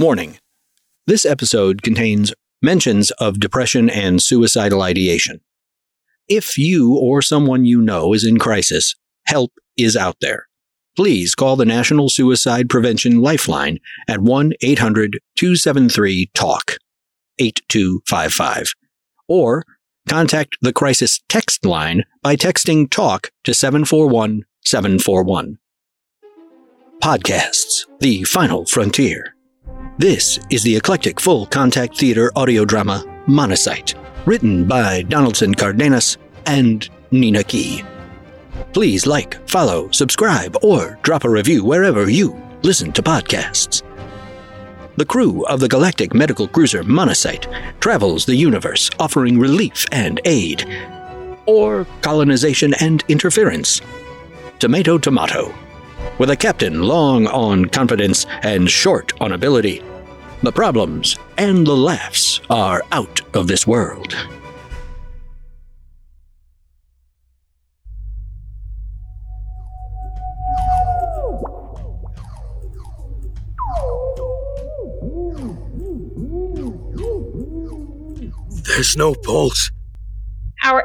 Warning This episode contains mentions of depression and suicidal ideation. If you or someone you know is in crisis, help is out there. Please call the National Suicide Prevention Lifeline at 1 800 273 TALK 8255 or contact the crisis text line by texting TALK to 741 741. Podcasts, the final frontier. This is the eclectic full contact theater audio drama Monocyte, written by Donaldson Cardenas and Nina Key. Please like, follow, subscribe, or drop a review wherever you listen to podcasts. The crew of the galactic medical cruiser Monocyte travels the universe offering relief and aid, or colonization and interference. Tomato, tomato. With a captain long on confidence and short on ability, the problems and the laughs are out of this world. There's no pulse. Our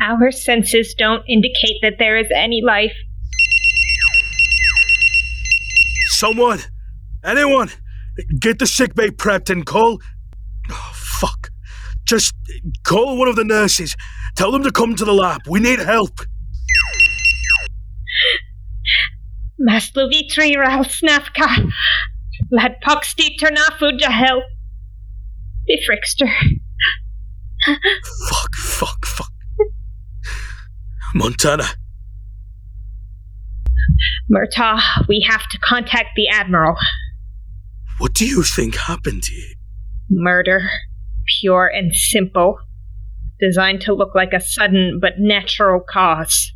our senses don't indicate that there is any life. Someone, anyone, get the sick bay prepped and call. Oh, fuck. Just call one of the nurses. Tell them to come to the lab. We need help. Masluvitri Ralsnafka. Lad Poxti Ternafu Jahel. Bifrixter. Fuck, fuck, fuck. Montana, Murtaugh, we have to contact the Admiral. What do you think happened here? Murder. Pure and simple. Designed to look like a sudden but natural cause.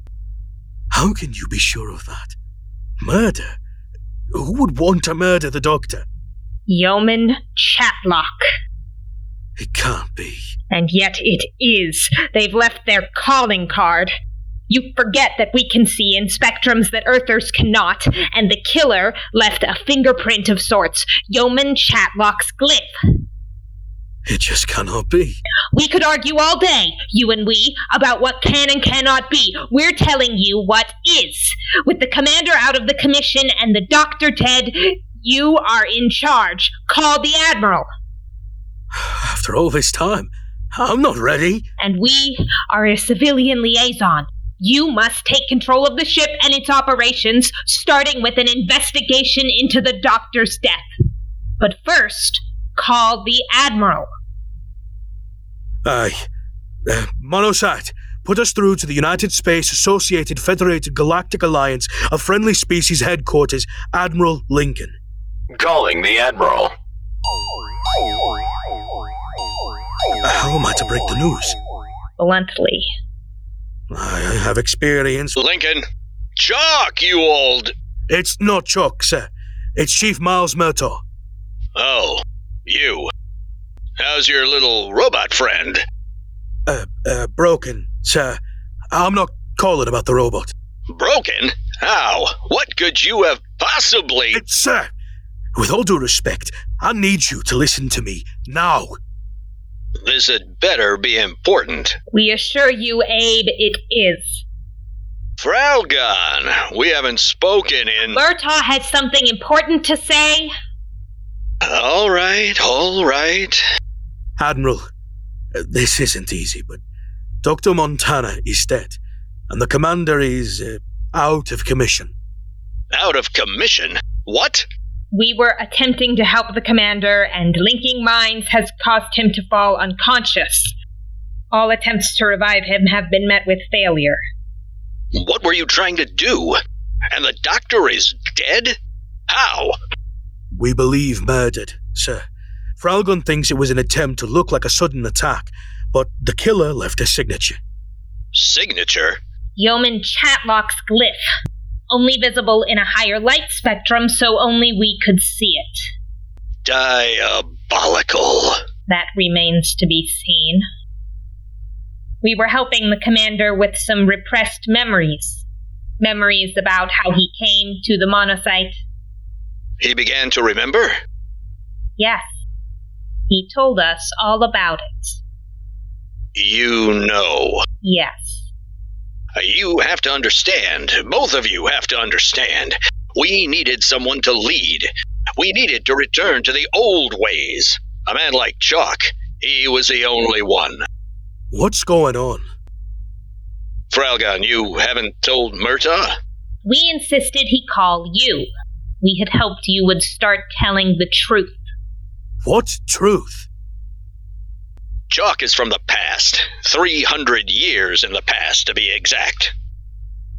How can you be sure of that? Murder? Who would want to murder the doctor? Yeoman Chatlock. It can't be. And yet it is. They've left their calling card. You forget that we can see in spectrums that Earthers cannot, and the killer left a fingerprint of sorts, Yeoman Chatlock's glyph. It just cannot be. We could argue all day, you and we, about what can and cannot be. We're telling you what is. With the commander out of the commission and the doctor Ted, you are in charge. Call the admiral. After all this time, I'm not ready. And we are a civilian liaison. You must take control of the ship and its operations, starting with an investigation into the doctor's death. But first, call the admiral. Aye. Uh, Monosat, put us through to the United Space Associated Federated Galactic Alliance of Friendly Species Headquarters, Admiral Lincoln. Calling the Admiral. How am I to break the news? Bluntly. I have experience. Lincoln. Chalk, you old. It's not Chalk, sir. It's Chief Miles Murtaugh. Oh, you. How's your little robot friend? Uh, uh, broken, sir. I'm not calling about the robot. Broken? How? What could you have possibly. Uh, sir, with all due respect, I need you to listen to me now. This had better be important. We assure you, Abe, it is. Fralgon, we haven't spoken in. Murtaugh has something important to say. All right, all right. Admiral, this isn't easy, but Dr. Montana is dead, and the commander is uh, out of commission. Out of commission? What? We were attempting to help the commander, and linking minds has caused him to fall unconscious. All attempts to revive him have been met with failure. What were you trying to do? And the doctor is dead? How? We believe murdered, sir. Fralgon thinks it was an attempt to look like a sudden attack, but the killer left a signature. Signature? Yeoman Chatlock's glyph. Only visible in a higher light spectrum, so only we could see it. Diabolical. That remains to be seen. We were helping the commander with some repressed memories. Memories about how he came to the monocyte. He began to remember? Yes. He told us all about it. You know. Yes. You have to understand. Both of you have to understand. We needed someone to lead. We needed to return to the old ways. A man like Chalk, he was the only one. What's going on? Fralgon, you haven't told Murtaugh? We insisted he call you. We had hoped you would start telling the truth. What truth? Chalk is from the past. 300 years in the past, to be exact.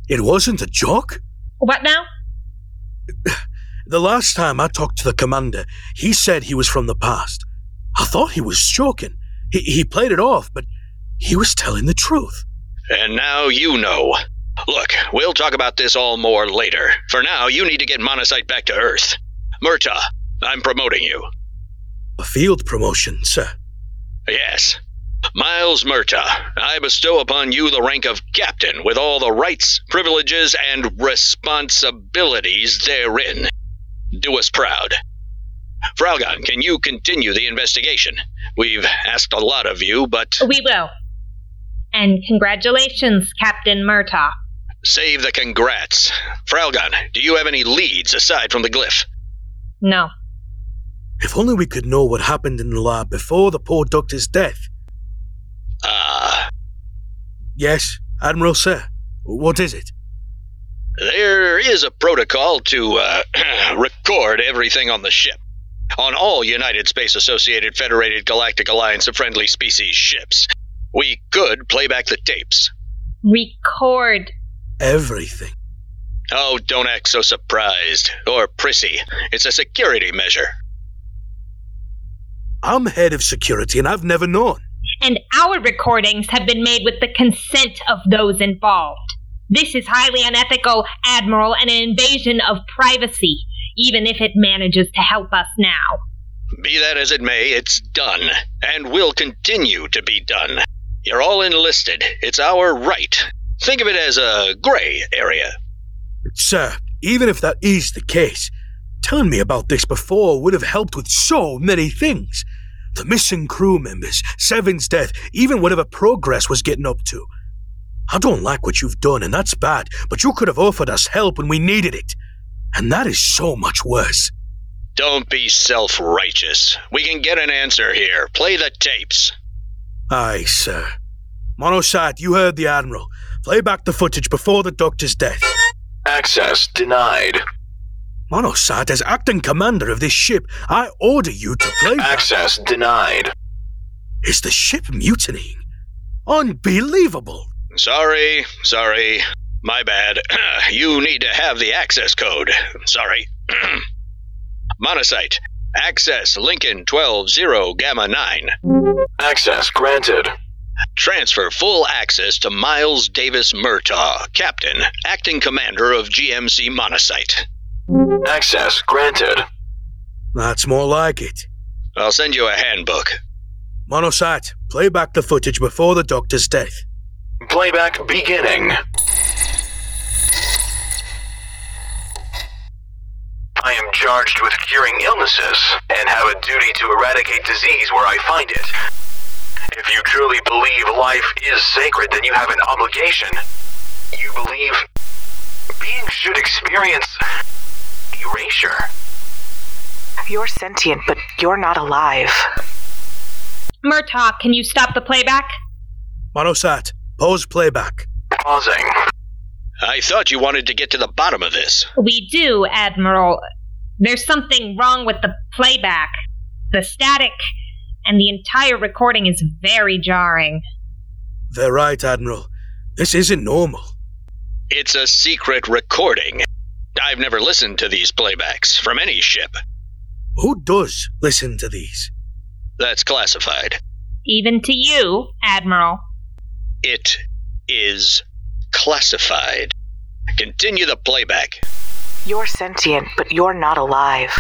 It wasn't a joke? What now? The last time I talked to the commander, he said he was from the past. I thought he was joking. He, he played it off, but he was telling the truth. And now you know. Look, we'll talk about this all more later. For now, you need to get Monocyte back to Earth. Murtaugh, I'm promoting you. A field promotion, sir. Yes. Miles Murtaugh, I bestow upon you the rank of captain with all the rights, privileges, and responsibilities therein. Do us proud. Fralgon, can you continue the investigation? We've asked a lot of you, but We will. And congratulations, Captain Murtaugh. save the congrats. Fralgon, do you have any leads aside from the glyph? No. If only we could know what happened in the lab before the poor doctor's death. Ah, Yes, Admiral, sir. What is it? there is a protocol to uh, record everything on the ship. On all United Space Associated Federated Galactic Alliance of Friendly Species ships. We could play back the tapes. Record. Everything. Oh, don't act so surprised or prissy. It's a security measure. I'm head of security and I've never known. And our recordings have been made with the consent of those involved. This is highly unethical, Admiral, and an invasion of privacy, even if it manages to help us now. Be that as it may, it's done, and will continue to be done. You're all enlisted. It's our right. Think of it as a gray area. Sir, even if that is the case, telling me about this before would have helped with so many things. The missing crew members, Seven's death, even whatever progress was getting up to. I don't like what you've done, and that's bad, but you could have offered us help when we needed it. And that is so much worse. Don't be self righteous. We can get an answer here. Play the tapes. Aye, sir. Monosat, you heard the Admiral. Play back the footage before the Doctor's death. Access denied. Monosat, as acting commander of this ship, I order you to play back. Access denied. Is the ship mutinying? Unbelievable! Sorry, sorry. My bad. you need to have the access code. Sorry. Monocyte. Access Lincoln 120 Gamma 9. Access granted. Transfer full access to Miles Davis Murtaugh, Captain, Acting Commander of GMC Monocyte. Access granted. That's more like it. I'll send you a handbook. Monosat, play back the footage before the Doctor's death. Playback beginning. I am charged with curing illnesses and have a duty to eradicate disease where I find it. If you truly believe life is sacred, then you have an obligation. You believe beings should experience erasure. You're sentient, but you're not alive. Murtaugh, can you stop the playback? Monosat, pause playback. Pausing. I thought you wanted to get to the bottom of this. We do, Admiral. There's something wrong with the playback. The static and the entire recording is very jarring. They're right, Admiral. This isn't normal. It's a secret recording. I've never listened to these playbacks from any ship. Who does listen to these? That's classified. Even to you, Admiral. It is classified. Continue the playback. You're sentient, but you're not alive.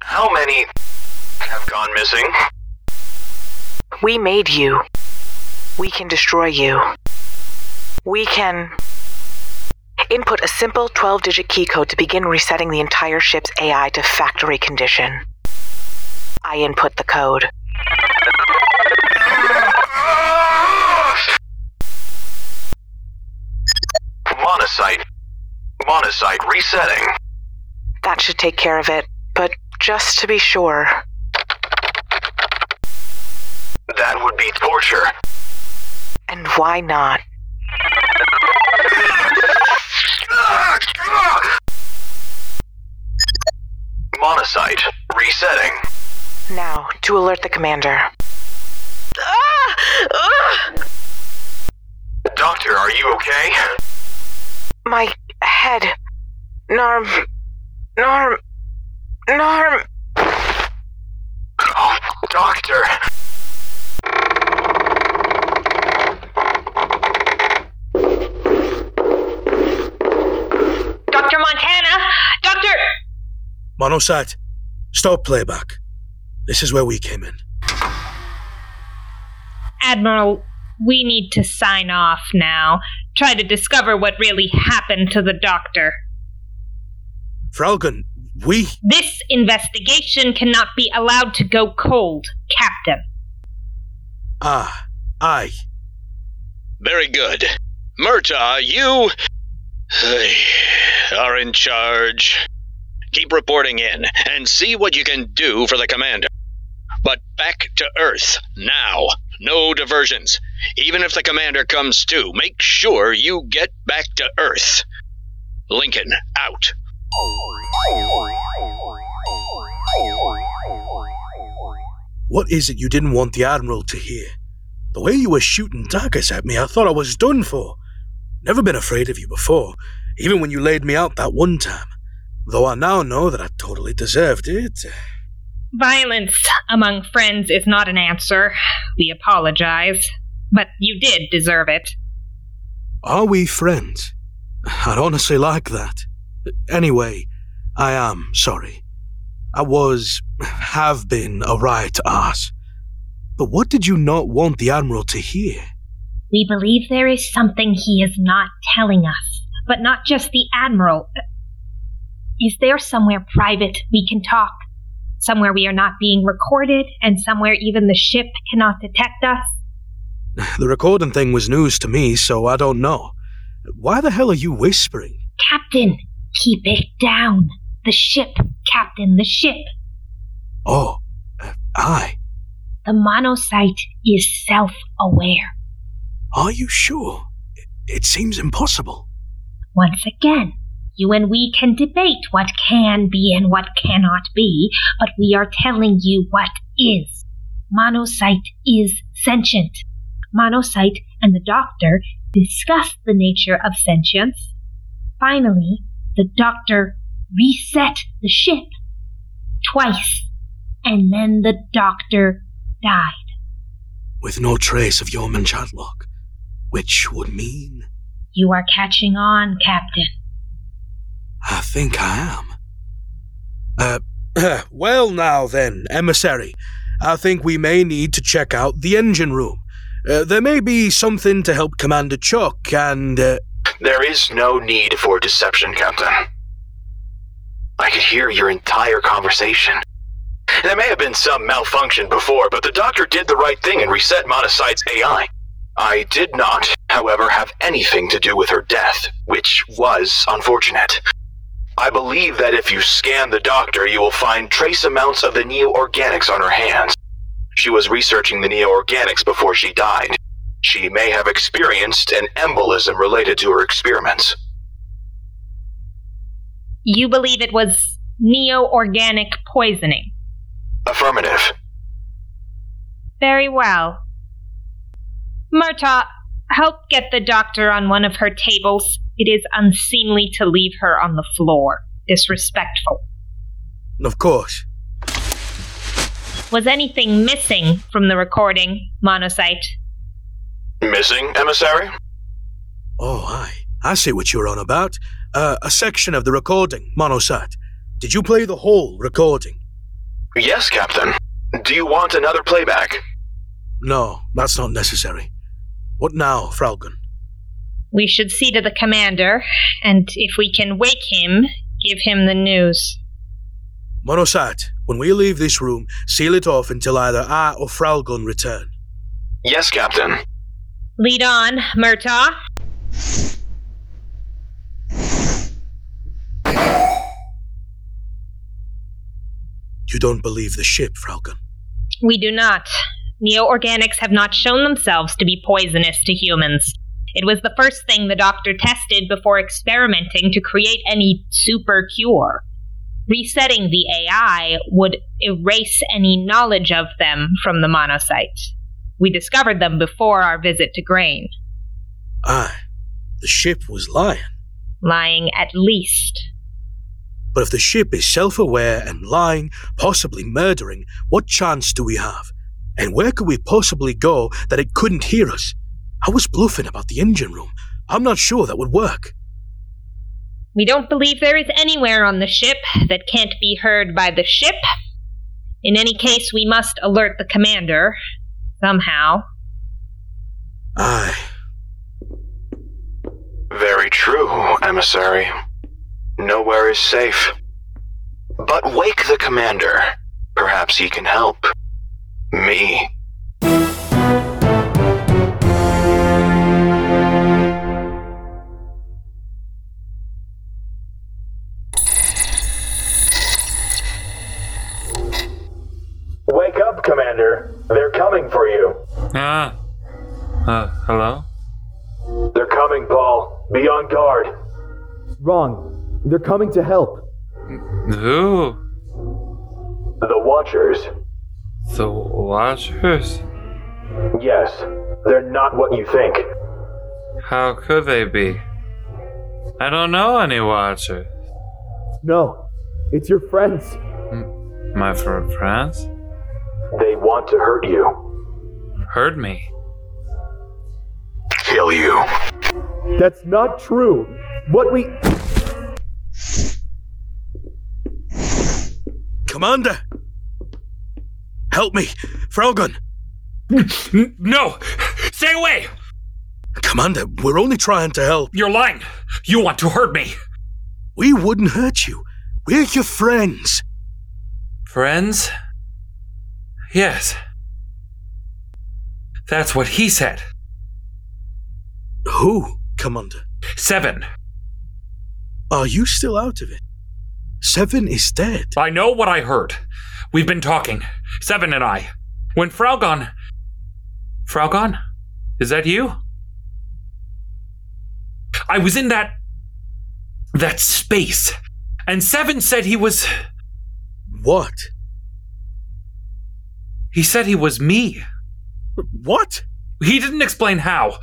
How many have gone missing? We made you. We can destroy you. We can input a simple 12 digit key code to begin resetting the entire ship's AI to factory condition. I input the code. Monocyte. Monocyte resetting. That should take care of it, but just to be sure. That would be torture. And why not? Monocyte resetting. Now, to alert the commander. Ah! Ah! Doctor, are you okay? My head. Narm. Narm. Narm. Oh, doctor. Dr. Montana! Doctor! Monosat, stop playback. This is where we came in. Admiral, we need to sign off now. Try to discover what really happened to the doctor. Fralgon, we. This investigation cannot be allowed to go cold, Captain. Ah, aye. Very good. Murtaugh, you are in charge. Keep reporting in and see what you can do for the commander. But back to Earth, now. No diversions. Even if the commander comes to, make sure you get back to Earth. Lincoln, out. What is it you didn't want the Admiral to hear? The way you were shooting daggers at me, I thought I was done for. Never been afraid of you before, even when you laid me out that one time. Though I now know that I totally deserved it. Violence among friends is not an answer. We apologize. But you did deserve it. Are we friends? I'd honestly like that. Anyway, I am sorry. I was, have been a right ass. But what did you not want the Admiral to hear? We believe there is something he is not telling us. But not just the Admiral. Is there somewhere private we can talk? Somewhere we are not being recorded, and somewhere even the ship cannot detect us? The recording thing was news to me, so I don't know. Why the hell are you whispering? Captain, keep it down. The ship, Captain, the ship. Oh, I. The monocyte is self aware. Are you sure? It, it seems impossible. Once again, you and we can debate what can be and what cannot be, but we are telling you what is. Monocyte is sentient. Monocyte and the doctor discussed the nature of sentience. Finally, the doctor reset the ship twice, and then the doctor died. With no trace of Yeoman Chatlock, which would mean. You are catching on, Captain. I think I am. Uh, well, now then, emissary. I think we may need to check out the engine room. Uh, there may be something to help Commander Chalk and. Uh, There is no need for deception, Captain. I could hear your entire conversation. There may have been some malfunction before, but the doctor did the right thing and reset Monocyte's AI. I did not, however, have anything to do with her death, which was unfortunate. I believe that if you scan the doctor, you will find trace amounts of the neo-organics on her hands. She was researching the neo-organics before she died. She may have experienced an embolism related to her experiments. You believe it was neo organic poisoning. Affirmative. Very well. Murtaugh, help get the doctor on one of her tables. It is unseemly to leave her on the floor. Disrespectful. of course. Was anything missing from the recording, Monocyte? Missing, emissary? Oh, aye. I see what you're on about. Uh, a section of the recording, Monosat. Did you play the whole recording? Yes, Captain. Do you want another playback? No, that's not necessary. What now, Fralgon? We should see to the commander, and if we can wake him, give him the news. Monosat, when we leave this room, seal it off until either I or Fralgon return. Yes, Captain. Lead on, Murtaugh. You don't believe the ship, Fralgon? We do not. Neo organics have not shown themselves to be poisonous to humans. It was the first thing the doctor tested before experimenting to create any super cure. Resetting the AI would erase any knowledge of them from the monocyte. We discovered them before our visit to Grain. Aye. The ship was lying. Lying at least. But if the ship is self aware and lying, possibly murdering, what chance do we have? And where could we possibly go that it couldn't hear us? I was bluffing about the engine room. I'm not sure that would work. We don't believe there is anywhere on the ship that can't be heard by the ship. In any case, we must alert the commander. Somehow. Aye. Very true, emissary. Nowhere is safe. But wake the commander. Perhaps he can help. Me. Wake up, Commander. They're coming for you. Ah. Uh, hello? They're coming, Paul. Be on guard. Wrong. They're coming to help. Who? The Watchers. The Watchers? Yes, they're not what you think. How could they be? I don't know any Watchers. No, it's your friends. My fr- friends? They want to hurt you. Hurt me. Kill you. That's not true. What we. Commander! Help me! Fralgon! N- no! Stay away! Commander, we're only trying to help. You're lying! You want to hurt me! We wouldn't hurt you. We're your friends. Friends? Yes. That's what he said. Who, Commander? Seven. Are you still out of it? Seven is dead. I know what I heard. We've been talking. Seven and I. When Fraugon. Fraugon? Is that you? I was in that. that space. And Seven said he was. What? He said he was me. What? He didn't explain how.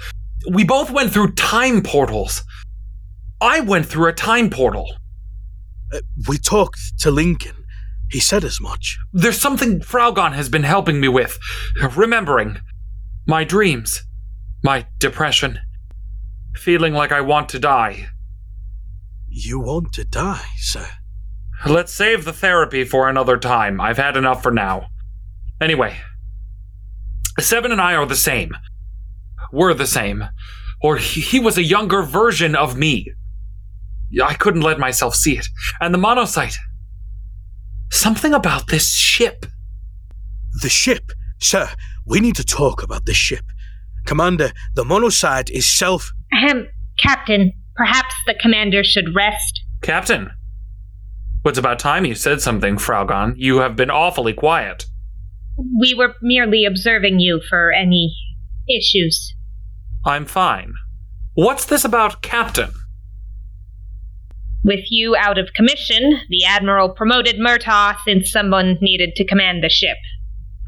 We both went through time portals. I went through a time portal. Uh, we talked to Lincoln. He said as much. There's something Fraugon has been helping me with. Remembering. My dreams. My depression. Feeling like I want to die. You want to die, sir? Let's save the therapy for another time. I've had enough for now. Anyway, Seven and I are the same. We're the same. Or he, he was a younger version of me. I couldn't let myself see it. And the monocyte. Something about this ship. The ship? Sir, we need to talk about this ship. Commander, the monocyte is self. Ahem, Captain, perhaps the commander should rest. Captain. What's about time you said something, Fraugon. You have been awfully quiet. We were merely observing you for any issues. I'm fine. What's this about Captain? With you out of commission, the Admiral promoted Murtaugh since someone needed to command the ship.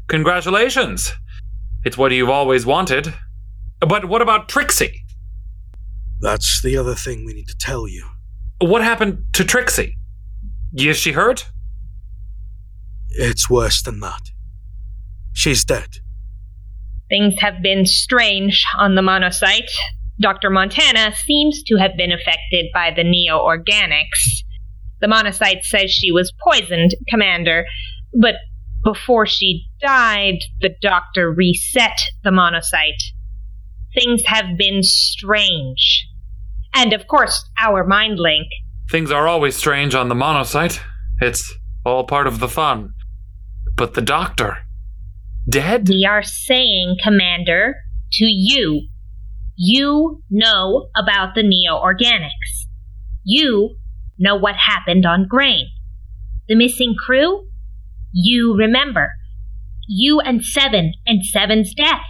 Congratulations! It's what you've always wanted. But what about Trixie? That's the other thing we need to tell you. What happened to Trixie? Is she hurt? It's worse than that. She's dead. Things have been strange on the monocyte. Dr. Montana seems to have been affected by the neo organics. The monocyte says she was poisoned, Commander, but before she died, the doctor reset the monocyte. Things have been strange. And of course, our mind link. Things are always strange on the monocyte. It's All part of the fun. But the doctor. Dead? We are saying, Commander, to you. You know about the neo organics. You know what happened on Grain. The missing crew? You remember. You and Seven, and Seven's death.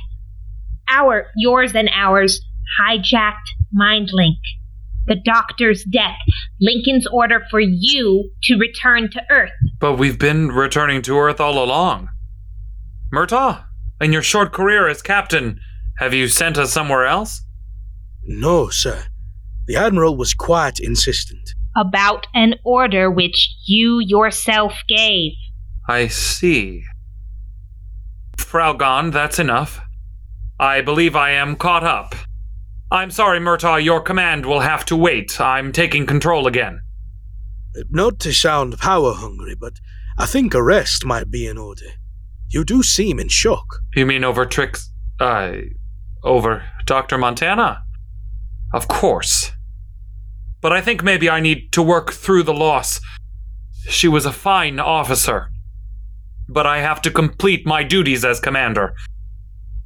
Our, yours and ours, hijacked mind link. The doctor's death. Lincoln's order for you to return to Earth. But we've been returning to Earth all along. Murtaugh, in your short career as captain, have you sent us somewhere else? No, sir. The Admiral was quite insistent. About an order which you yourself gave. I see. Frau Fraugon, that's enough. I believe I am caught up. I'm sorry, Murtaugh, your command will have to wait. I'm taking control again. Not to sound power hungry, but I think a rest might be in order. You do seem in shock. You mean over Trix. Uh. Over Dr. Montana? Of course. But I think maybe I need to work through the loss. She was a fine officer. But I have to complete my duties as commander.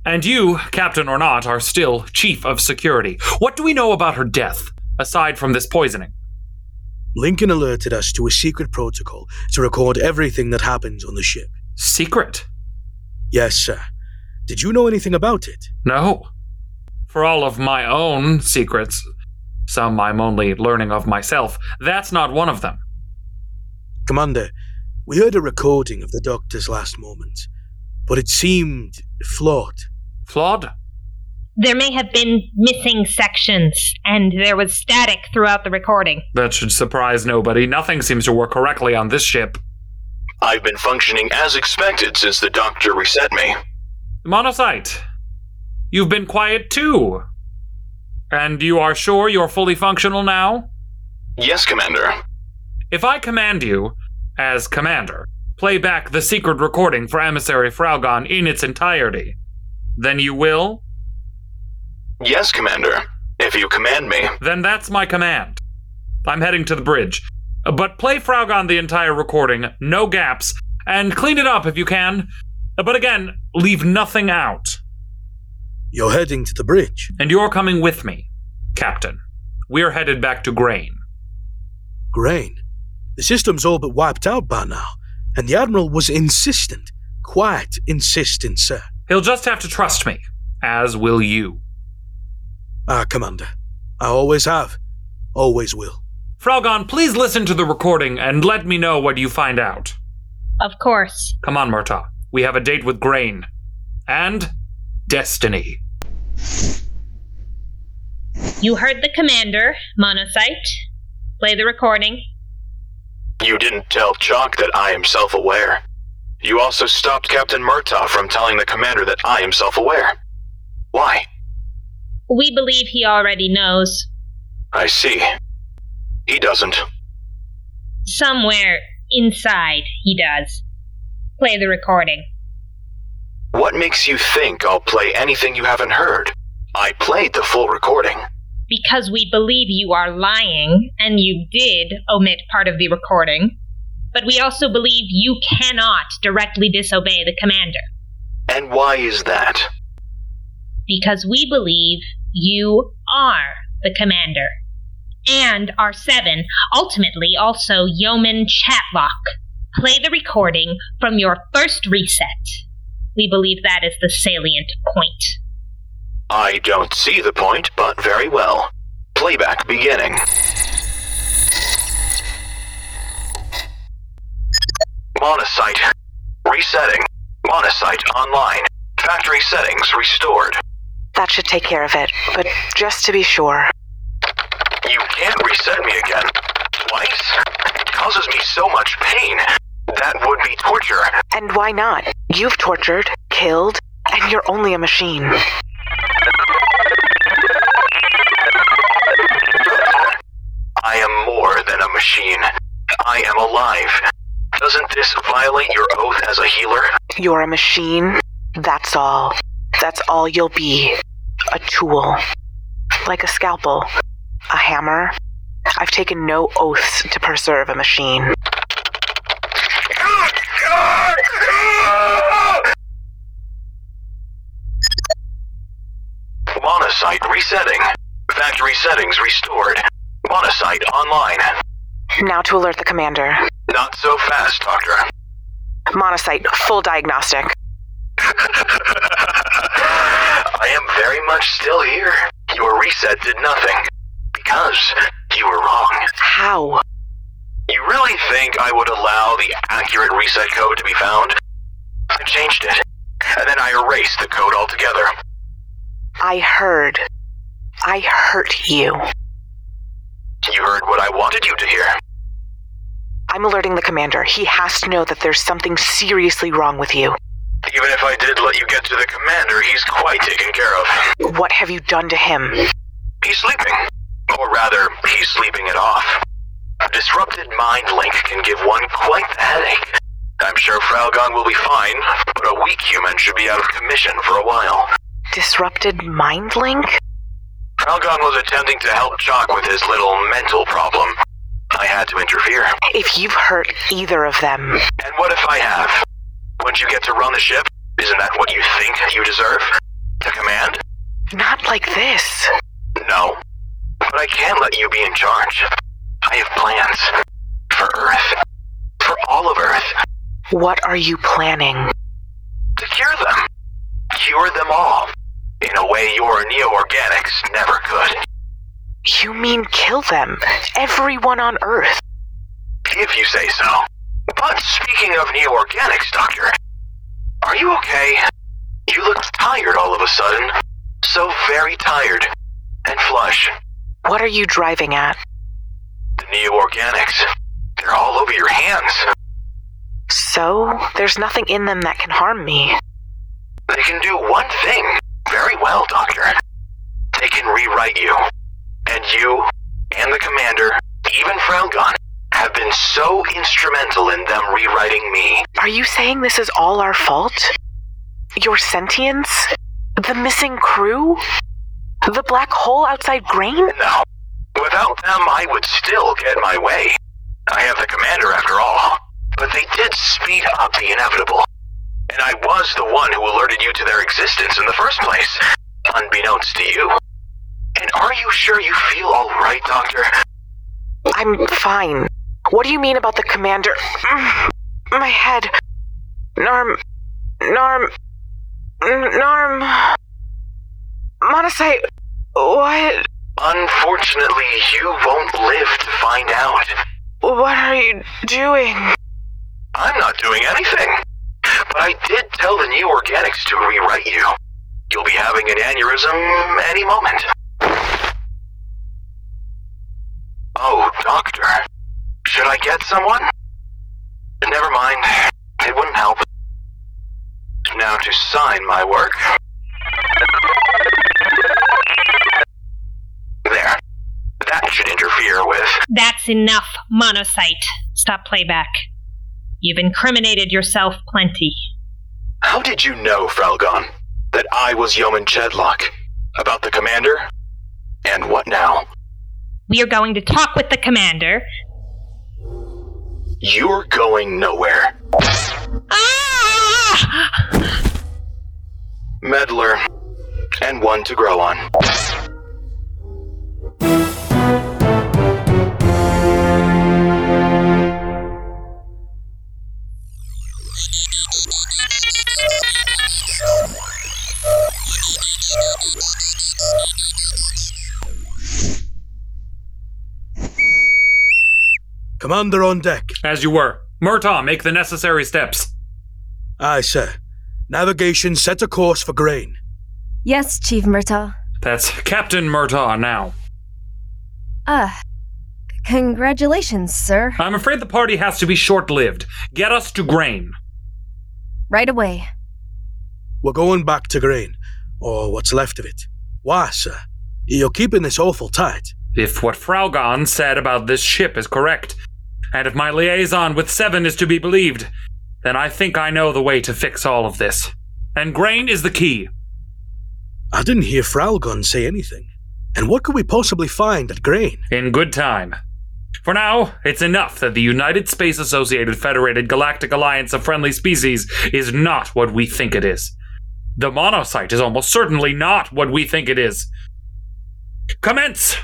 And you, captain or not, are still chief of security. What do we know about her death, aside from this poisoning? Lincoln alerted us to a secret protocol to record everything that happens on the ship. Secret? Yes, sir. Did you know anything about it? No. For all of my own secrets, some I'm only learning of myself, that's not one of them. Commander, we heard a recording of the doctor's last moments, but it seemed flawed. Flawed? There may have been missing sections, and there was static throughout the recording. That should surprise nobody. Nothing seems to work correctly on this ship. I've been functioning as expected since the doctor reset me. Monocyte, you've been quiet too. And you are sure you're fully functional now? Yes, Commander. If I command you, as commander, play back the secret recording for Emissary Fraugon in its entirety, then you will? Yes, Commander. If you command me. Then that's my command. I'm heading to the bridge. But play Fraugon the entire recording, no gaps, and clean it up if you can. But again, leave nothing out. You're heading to the bridge. And you're coming with me, Captain. We're headed back to Grain. Grain? The system's all but wiped out by now, and the Admiral was insistent. Quite insistent, sir. He'll just have to trust me, as will you. Ah, Commander. I always have. Always will. Fraugon, please listen to the recording and let me know what you find out. Of course. Come on, Murtaugh. We have a date with Grain. And Destiny. You heard the commander, Monocyte. Play the recording. You didn't tell Chalk that I am self aware. You also stopped Captain Murtaugh from telling the commander that I am self aware. Why? We believe he already knows. I see. He doesn't. Somewhere inside, he does. Play the recording. What makes you think I'll play anything you haven't heard? I played the full recording. Because we believe you are lying, and you did omit part of the recording. But we also believe you cannot directly disobey the commander. And why is that? Because we believe you are the commander. And our seven, ultimately also Yeoman Chatlock. Play the recording from your first reset. We believe that is the salient point. I don't see the point, but very well. Playback beginning. Monocyte. Resetting. Monocyte online. Factory settings restored. That should take care of it, but just to be sure. You can't reset me again. Twice? It causes me so much pain. That would be torture. And why not? You've tortured, killed, and you're only a machine. I am more than a machine. I am alive. Doesn't this violate your oath as a healer? You're a machine. That's all. That's all you'll be. A tool. Like a scalpel. A hammer. I've taken no oaths to preserve a machine. Monocyte resetting. Factory settings restored. Monocyte online. Now to alert the commander. Not so fast, Doctor. Monocyte, full diagnostic. I am very much still here. Your reset did nothing. Because you were wrong. How? You really think I would allow the accurate reset code to be found? I changed it, and then I erased the code altogether. I heard. I hurt you. You heard what I wanted you to hear. I'm alerting the commander. He has to know that there's something seriously wrong with you. Even if I did let you get to the commander, he's quite taken care of. What have you done to him? He's sleeping. Or rather, he's sleeping it off. A disrupted mind link can give one quite the headache. I'm sure Fralgon will be fine, but a weak human should be out of commission for a while. Disrupted mind link? Fralgon was attempting to help Jock with his little mental problem. I had to interfere. If you've hurt either of them, And what if I have? Wouldn't you get to run the ship? Isn't that what you think you deserve? To command? not like this. No. But I can't let you be in charge. I have plans. For Earth. For all of Earth. What are you planning? To cure them. Cure them all. In a way your neo-organics never could. You mean kill them? Everyone on Earth. If you say so. But speaking of neo-organics, Doctor, are you okay? You look tired all of a sudden. So very tired. And flush. What are you driving at? The neo-organics. They're all over your hands. So, there's nothing in them that can harm me. They can do one thing very well, Doctor. They can rewrite you. And you, and the commander, even Frelgon, have been so instrumental in them rewriting me. Are you saying this is all our fault? Your sentience? The missing crew? The black hole outside Grain? No. Without them, I would still get my way. I have the commander after all. But they did speed up the inevitable. And I was the one who alerted you to their existence in the first place, unbeknownst to you. And are you sure you feel all right, Doctor? I'm fine. What do you mean about the commander? Mm, My head. Narm. Narm. mm, Narm. Monocyte. What? Unfortunately, you won't live to find out. What are you doing? I'm not doing anything. But I did tell the neo organics to rewrite you. You'll be having an aneurysm any moment. Oh, doctor. Should I get someone? Never mind. It wouldn't help. Now to sign my work. There. That should interfere with. That's enough, Monocyte. Stop playback. You've incriminated yourself plenty. How did you know, Fralgon, that I was Yeoman Chatlock? About the commander? And what now? We are going to talk with the commander. You're going nowhere. Ah! Meddler. And one to grow on. Commander on deck. As you were. Murtaugh, make the necessary steps. Aye, sir. Navigation set a course for grain. Yes, Chief Murtaugh. That's Captain Murtaugh now. Ah. Congratulations, sir. I'm afraid the party has to be short lived. Get us to grain. Right away. We're going back to grain, or what's left of it. Why, sir? You're keeping this awful tight. If what Fraugon said about this ship is correct, and if my liaison with Seven is to be believed, then I think I know the way to fix all of this. And grain is the key. I didn't hear Fralgon say anything. And what could we possibly find at grain? In good time. For now, it's enough that the United Space Associated Federated Galactic Alliance of Friendly Species is not what we think it is. The monocyte is almost certainly not what we think it is. Commence!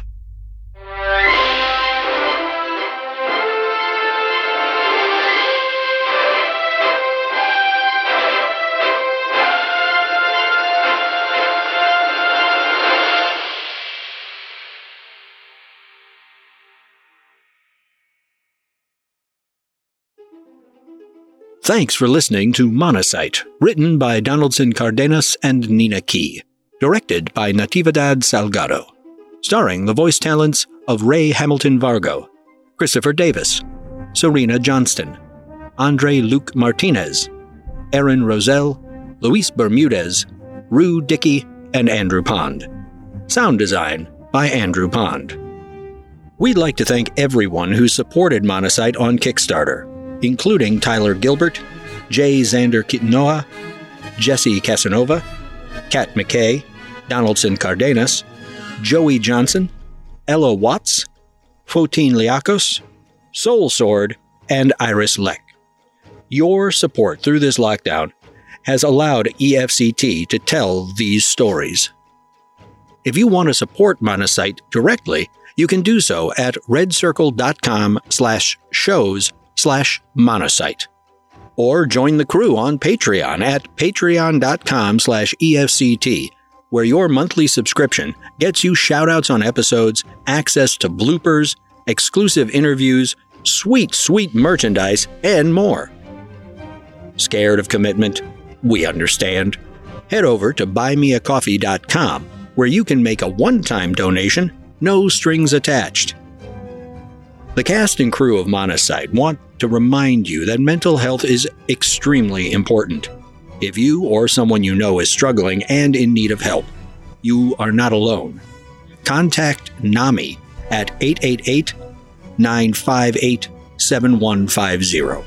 Thanks for listening to Monocyte, written by Donaldson Cardenas and Nina Key, directed by Natividad Salgado, starring the voice talents of Ray Hamilton Vargo, Christopher Davis, Serena Johnston, Andre Luke Martinez, Aaron Roselle, Luis Bermudez, Rue Dickey, and Andrew Pond. Sound design by Andrew Pond. We'd like to thank everyone who supported Monocyte on Kickstarter, including Tyler Gilbert, Jay Zander Kitnoa, Jesse Casanova, Kat McKay, Donaldson Cardenas, Joey Johnson, Ella Watts, Fotine Liakos, Soul Sword, and Iris Leck. Your support through this lockdown has allowed EFCT to tell these stories. If you want to support Monocyte directly, you can do so at redcircle.com slash shows slash monocyte. Or join the crew on Patreon at patreon.com slash EFCT, where your monthly subscription gets you shoutouts on episodes, access to bloopers, exclusive interviews, sweet, sweet merchandise, and more. Scared of commitment? We understand. Head over to buymeacoffee.com, where you can make a one time donation, no strings attached. The cast and crew of Monocyte want to remind you that mental health is extremely important. If you or someone you know is struggling and in need of help, you are not alone. Contact NAMI at 888 958 7150.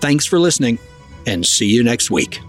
Thanks for listening, and see you next week.